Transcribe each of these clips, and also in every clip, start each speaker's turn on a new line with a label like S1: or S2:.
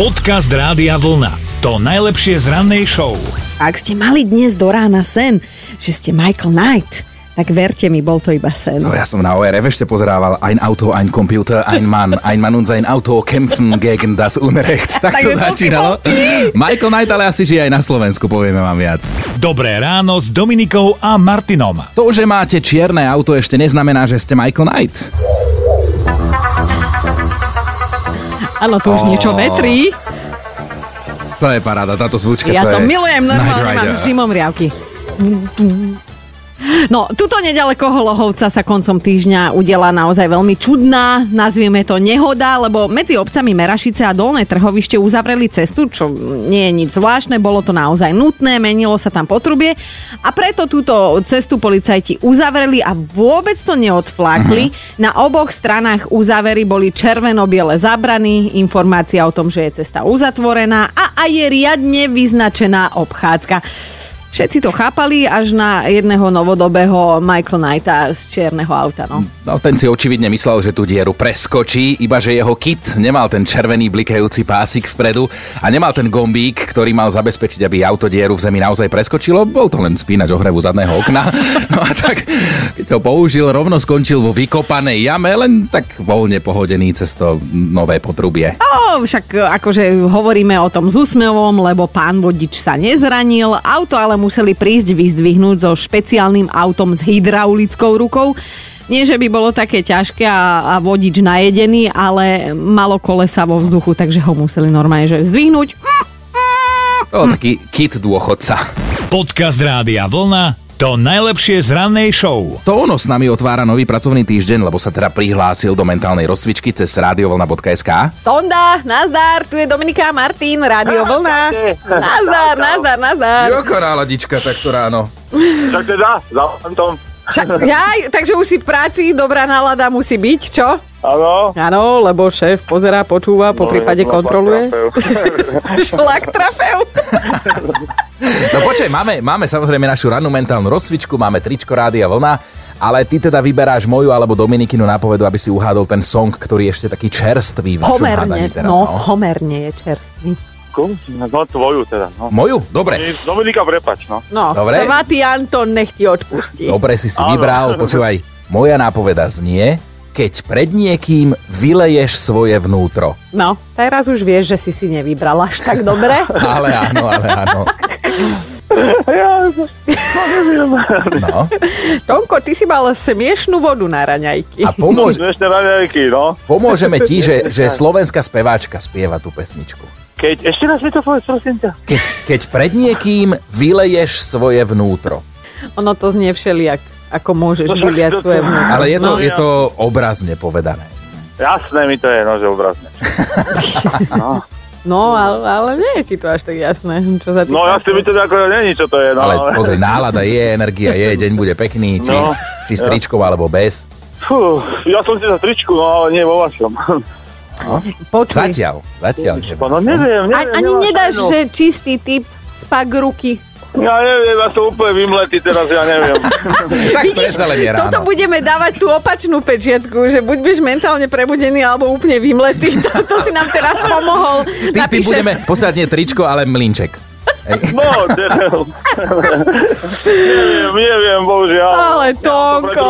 S1: Podcast Rádia Vlna. To najlepšie z rannej show.
S2: Ak ste mali dnes do rána sen, že ste Michael Knight, tak verte mi, bol to iba sen.
S3: No ja som na ORF ešte pozerával ein Auto, ein Computer, ein Mann, ein Mann und sein Auto kämpfen gegen das Unrecht. Tak to začínalo. Michael Knight ale asi žije aj na Slovensku, povieme vám viac.
S1: Dobré ráno s Dominikou a Martinom.
S3: To, že máte čierne auto, ešte neznamená, že ste Michael Knight.
S2: Áno, tu už niečo vetrí.
S3: To je paráda, táto zvučka.
S2: Ja
S3: to,
S2: to
S3: je
S2: milujem, normálne mám zimom riavky. No, tuto nedaleko Holohovca sa koncom týždňa udela naozaj veľmi čudná, nazvieme to nehoda, lebo medzi obcami Merašice a Dolné Trhovište uzavreli cestu, čo nie je nič zvláštne, bolo to naozaj nutné, menilo sa tam potrubie a preto túto cestu policajti uzavreli a vôbec to neodflákli. Na oboch stranách uzavery boli červeno-biele zabrany, informácia o tom, že je cesta uzatvorená a aj je riadne vyznačená obchádzka. Všetci to chápali až na jedného novodobého Michael Knighta z čierneho auta. No.
S3: No ten si očividne myslel, že tú dieru preskočí, iba že jeho kit nemal ten červený blikajúci pásik vpredu a nemal ten gombík, ktorý mal zabezpečiť, aby auto dieru v zemi naozaj preskočilo. Bol to len spínač ohrevu zadného okna. No a tak, keď ho použil, rovno skončil vo vykopanej jame, len tak voľne pohodený cez to nové potrubie.
S2: No, však akože hovoríme o tom s úsmevom, lebo pán vodič sa nezranil. Auto ale museli prísť vyzdvihnúť so špeciálnym autom s hydraulickou rukou. Nie, že by bolo také ťažké a, a vodič najedený, ale malo kolesa vo vzduchu, takže ho museli normálne že zdvihnúť.
S3: To taký kit dôchodca.
S1: Podcast Rádia Vlna. To najlepšie z rannej show.
S3: To ono s nami otvára nový pracovný týždeň, lebo sa teda prihlásil do mentálnej rozcvičky cez radiovolna.sk.
S2: Tonda, nazdar, tu je Dominika a Martin, Rádio Vlna. Nazdar, nazdar, nazdar.
S3: Jaká náladička takto ráno?
S4: Tak teda, za.
S2: Však, jaj, takže už si v práci, dobrá nálada musí byť, čo?
S4: Áno.
S2: Áno, lebo šéf pozerá, počúva, po
S4: No,
S2: prípade kontroluje. Šlak trafeu.
S3: No počkaj, máme, máme samozrejme našu rannú mentálnu rozcvičku, máme tričko Rádia Vlna, ale ty teda vyberáš moju alebo Dominikinu nápovedu, aby si uhádol ten song, ktorý je ešte taký čerstvý v našom
S2: Homerne,
S3: teraz.
S2: no,
S3: No.
S2: homerne je čerstvý.
S4: No tvoju teda, no.
S3: Moju? Dobre.
S4: Dominika, prepač, no.
S2: No,
S3: Dobre.
S2: svatý Anton nech ti odpustí.
S3: Dobre si si
S4: Áno.
S3: vybral, počúvaj. Moja nápoveda znie, keď pred niekým vyleješ svoje vnútro.
S2: No, teraz už vieš, že si si nevybral až tak dobre.
S3: Ale áno, ale áno.
S4: Ja, no.
S3: No.
S2: Tonko, ty si mal smiešnú vodu na raňajky.
S3: A pomôž,
S4: raňajky, no.
S3: pomôžeme ti, že, že slovenská speváčka spieva tú pesničku.
S4: Keď, ešte raz mi to povedz, prosím ťa.
S3: Keď, keď pred niekým vyleješ svoje vnútro.
S2: Ono to znie všelijak, ako môžeš
S4: No
S2: vyliať
S4: to-
S2: svoje vnútro.
S3: Ale je to,
S2: no,
S3: je to obrazne povedané.
S4: Jasné mi to je, no, že obrazne. No,
S2: no ale, ale nie je ti to až tak jasné, čo sa týka.
S4: no jasne mi to ako není, čo to je, no.
S3: Ale pozri, nálada je, energia je, deň bude pekný, či,
S4: No.
S3: či s tričkou alebo bez.
S4: Fú, ja som si za tričku, no ale nie vo vašom.
S2: Počuj.
S3: Zatiaľ, zatiaľ.
S4: No neviem, neviem.
S2: Ani nedáš, že čistý typ spak ruky.
S4: Ja neviem, ja som úplne vymletý teraz, ja neviem.
S3: Tak ráno.
S2: toto budeme dávať tú opačnú pečiatku, že buď budeš mentálne prebudený alebo úplne vymletý. To, to si nám teraz pomohol.
S3: Ty, ty budeme posledne tričko, ale mlinček.
S4: No, teda. neviem, neviem, bohužiaľ.
S2: Ale
S4: Ja
S2: Tonko,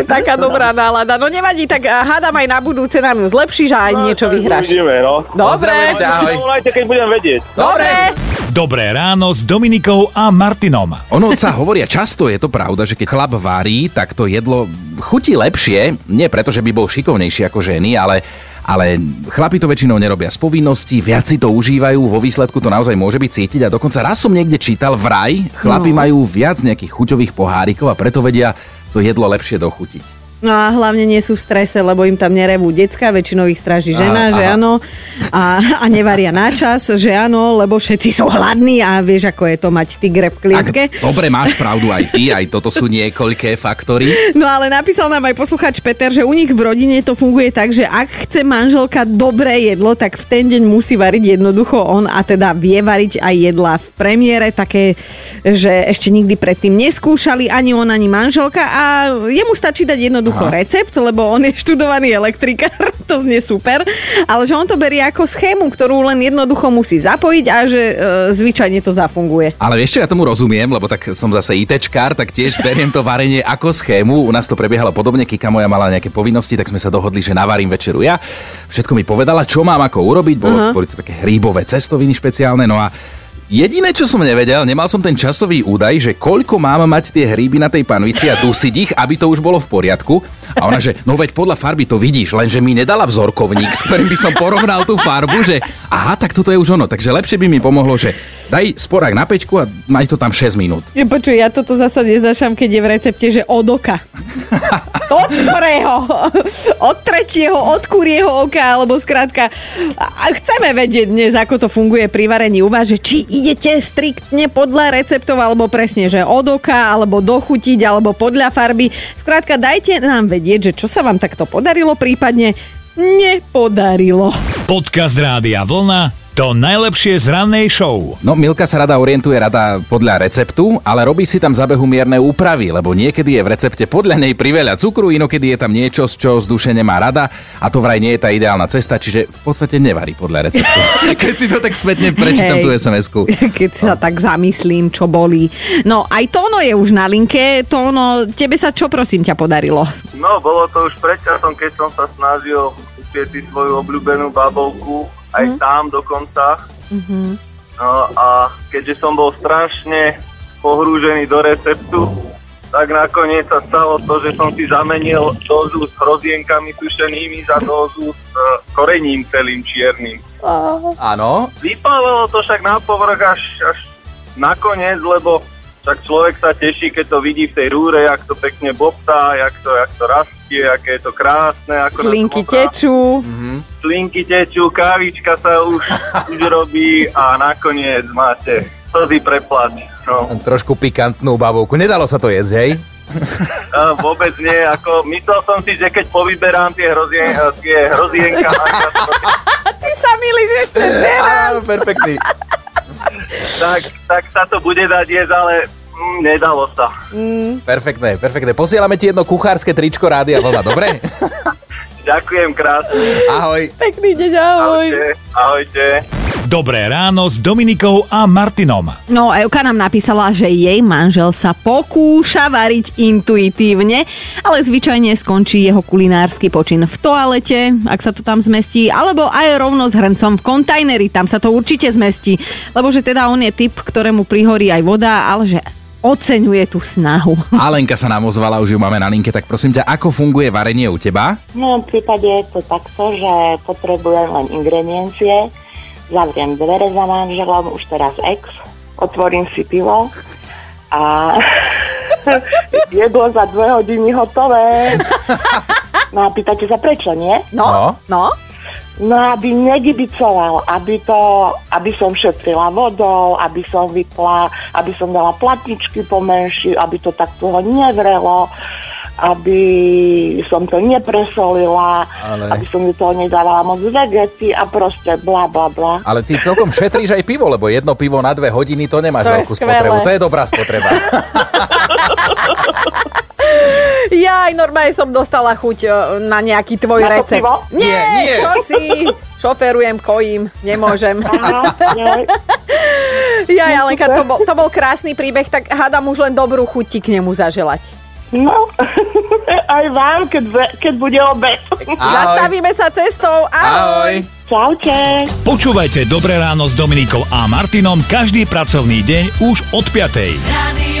S2: je taká dobrá nálada. No nevadí, tak a hádam aj na budúce nám ju zlepšíš a aj niečo
S4: No, tak
S2: vyhráš.
S4: Uvidíme, no.
S2: Dobre,
S3: ťa, ahoj.
S4: Keď budem vedieť.
S2: dobre.
S1: Dobré ráno s Dominikou a Martinom.
S3: Ono sa hovoria často, je to pravda, že keď chlap varí, tak to jedlo chutí lepšie, nie preto, že by bol šikovnejší ako ženy, ale, ale chlapi to väčšinou nerobia z povinností, viac si to užívajú, vo výsledku to naozaj môže byť cítiť a dokonca raz som niekde čítal vraj, chlapi
S2: No.
S3: majú viac nejakých chuťových pohárikov a preto vedia to jedlo lepšie dochutiť.
S2: No a hlavne nie sú v strese, lebo im tam nerevú decka, väčšinou ich stráži žena,
S3: Aha,
S2: že
S3: aha.
S2: áno. A, a nevaria na čas, že áno, lebo všetci sú hladní a vieš, ako je to mať tigre v klietke.
S3: Ak, dobre, máš pravdu aj ty, aj toto sú niekoľké faktory.
S2: No ale napísal nám aj posluchač Peter, že u nich v rodine to funguje tak, že ak chce manželka dobré jedlo, tak v ten deň musí variť jednoducho on a teda vie variť aj jedla v premiére, také, že ešte nikdy predtým neskúšali ani on, ani manželka a jemu stačí dať jednoducho Aha. recept, lebo on je študovaný elektrikár, to znie super, ale že on to berie ako schému, ktorú len jednoducho musí zapojiť a že e, zvyčajne to zafunguje.
S3: Ale vieš čo, ja tomu rozumiem, lebo tak som zase ITčkár, tak tiež beriem to varenie ako schému. U nás to prebiehalo podobne, Kika moja mala nejaké povinnosti, tak sme sa dohodli, že navarím večeru ja. Všetko mi povedala, čo mám ako urobiť, bolo, uh-huh. boli to také hríbové cestoviny špeciálne, no a Jediné, čo som nevedel, nemal som ten časový údaj, že koľko mám mať tie hríby na tej panvici a dusiť ich, aby to už bolo v poriadku. A ona, že no veď podľa farby to vidíš, lenže mi nedala vzorkovník, s ktorým by som porovnal tú farbu, že aha, tak toto je už ono. Takže lepšie by mi pomohlo, že daj sporák na pečku a maj to tam 6 minút.
S2: Je, počuj, ja toto zasa neznašam, keď je v recepte, že od oka. od ktorého? Od tretieho, od kurieho oka, alebo skrátka. A chceme vedieť dnes, ako to funguje pri varení u vás, že či idete striktne podľa receptov, alebo presne, že od oka, alebo dochutiť, alebo podľa farby. Skrátka, dajte nám vedieť, že čo sa vám takto podarilo, prípadne nepodarilo.
S1: Podcast Rádia Vlna to najlepšie z rannej show.
S3: No, Milka sa rada orientuje rada podľa receptu, ale robí si tam zabehu mierne úpravy, lebo niekedy je v recepte podľa nej priveľa cukru, inokedy je tam niečo, z čo z duše nemá rada a to vraj nie je tá ideálna cesta, čiže v podstate nevarí podľa receptu. Keď si to tak spätne prečítam tú sms
S2: Keď sa no. tak zamyslím, čo bolí. No, aj Tóno je už na linke. Tóno, tebe sa čo prosím ťa podarilo?
S4: No, bolo to už predčasom, keď som sa snažil uspieť svoju obľúbenú babovku aj mm. tam dokonca. Mm-hmm. No a keďže som bol strašne pohrúžený do receptu, tak nakoniec sa stalo to, že som si zamenil dozu s hrozienkami sušenými za dozu s uh, korením celým čiernym.
S3: Áno.
S4: Vypálilo to však na povrch až, až nakoniec, lebo však človek sa teší, keď to vidí v tej rúre, jak to pekne bobtá, jak to, jak to rastie, aké je to krásne. Ako
S2: Slinky tečú.
S4: Mm-hmm. Slinky tečú, kávička sa už, už robí a nakoniec máte slzy preplať. No.
S3: Trošku pikantnú babovku. Nedalo sa to jesť, hej?
S4: Uh, vôbec nie, ako myslel som si, že keď povyberám tie, hrozien, tie hrozienka...
S2: Ty sa milíš ešte teraz.
S3: Áno, perfektný
S4: tak, tak sa to bude dať jesť, ale mm, nedalo sa.
S3: Mm. Perfektné, perfektné. Posielame ti jedno kuchárske tričko Rádia Vlna, dobre?
S4: Ďakujem krásne.
S3: Ahoj.
S2: Pekný deň, ahoj.
S4: Ahojte. Ahojte.
S1: Dobré ráno s Dominikou a Martinom.
S2: No, Euka nám napísala, že jej manžel sa pokúša variť intuitívne, ale zvyčajne skončí jeho kulinársky počin v toalete, ak sa to tam zmestí, alebo aj rovno s hrncom v kontajneri, tam sa to určite zmestí. Lebo že teda on je typ, ktorému prihorí aj voda, ale že oceňuje tú snahu.
S3: Alenka sa nám ozvala, už ju máme na linke, tak prosím ťa, ako funguje varenie u teba?
S5: V mojom prípade je to takto, že potrebujem len ingrediencie, zavriem dvere za manželom, už teraz ex, otvorím si pivo a jedlo za dve hodiny hotové. No a pýtate sa prečo, nie?
S2: No, no.
S5: No, aby negibicoval, aby to, aby som šetrila vodou, aby som vypla, aby som dala platničky pomenší, aby to tak toho nevrelo aby som to nepresolila, Ale... aby som do toho nedávala moc vegety a proste bla bla bla.
S3: Ale ty celkom šetríš aj pivo, lebo jedno pivo na dve hodiny to nemáš to veľkú spotrebu. To je dobrá spotreba.
S2: Ja aj normálne som dostala chuť e, na nejaký tvoj na recept.
S5: Pivo?
S2: Nie, nie, čo si? Šoferujem, kojím, nemôžem. ja, Alenka, to bol, to bol krásny príbeh, tak hádam už len dobrú chuť k nemu zaželať.
S5: No, aj vám, keď, keď bude obed.
S2: Zastavíme sa cestou. Ahoj. Ahoj.
S5: Čaute.
S1: Počúvajte Dobré ráno s Dominikou a Martinom každý pracovný deň už od 5.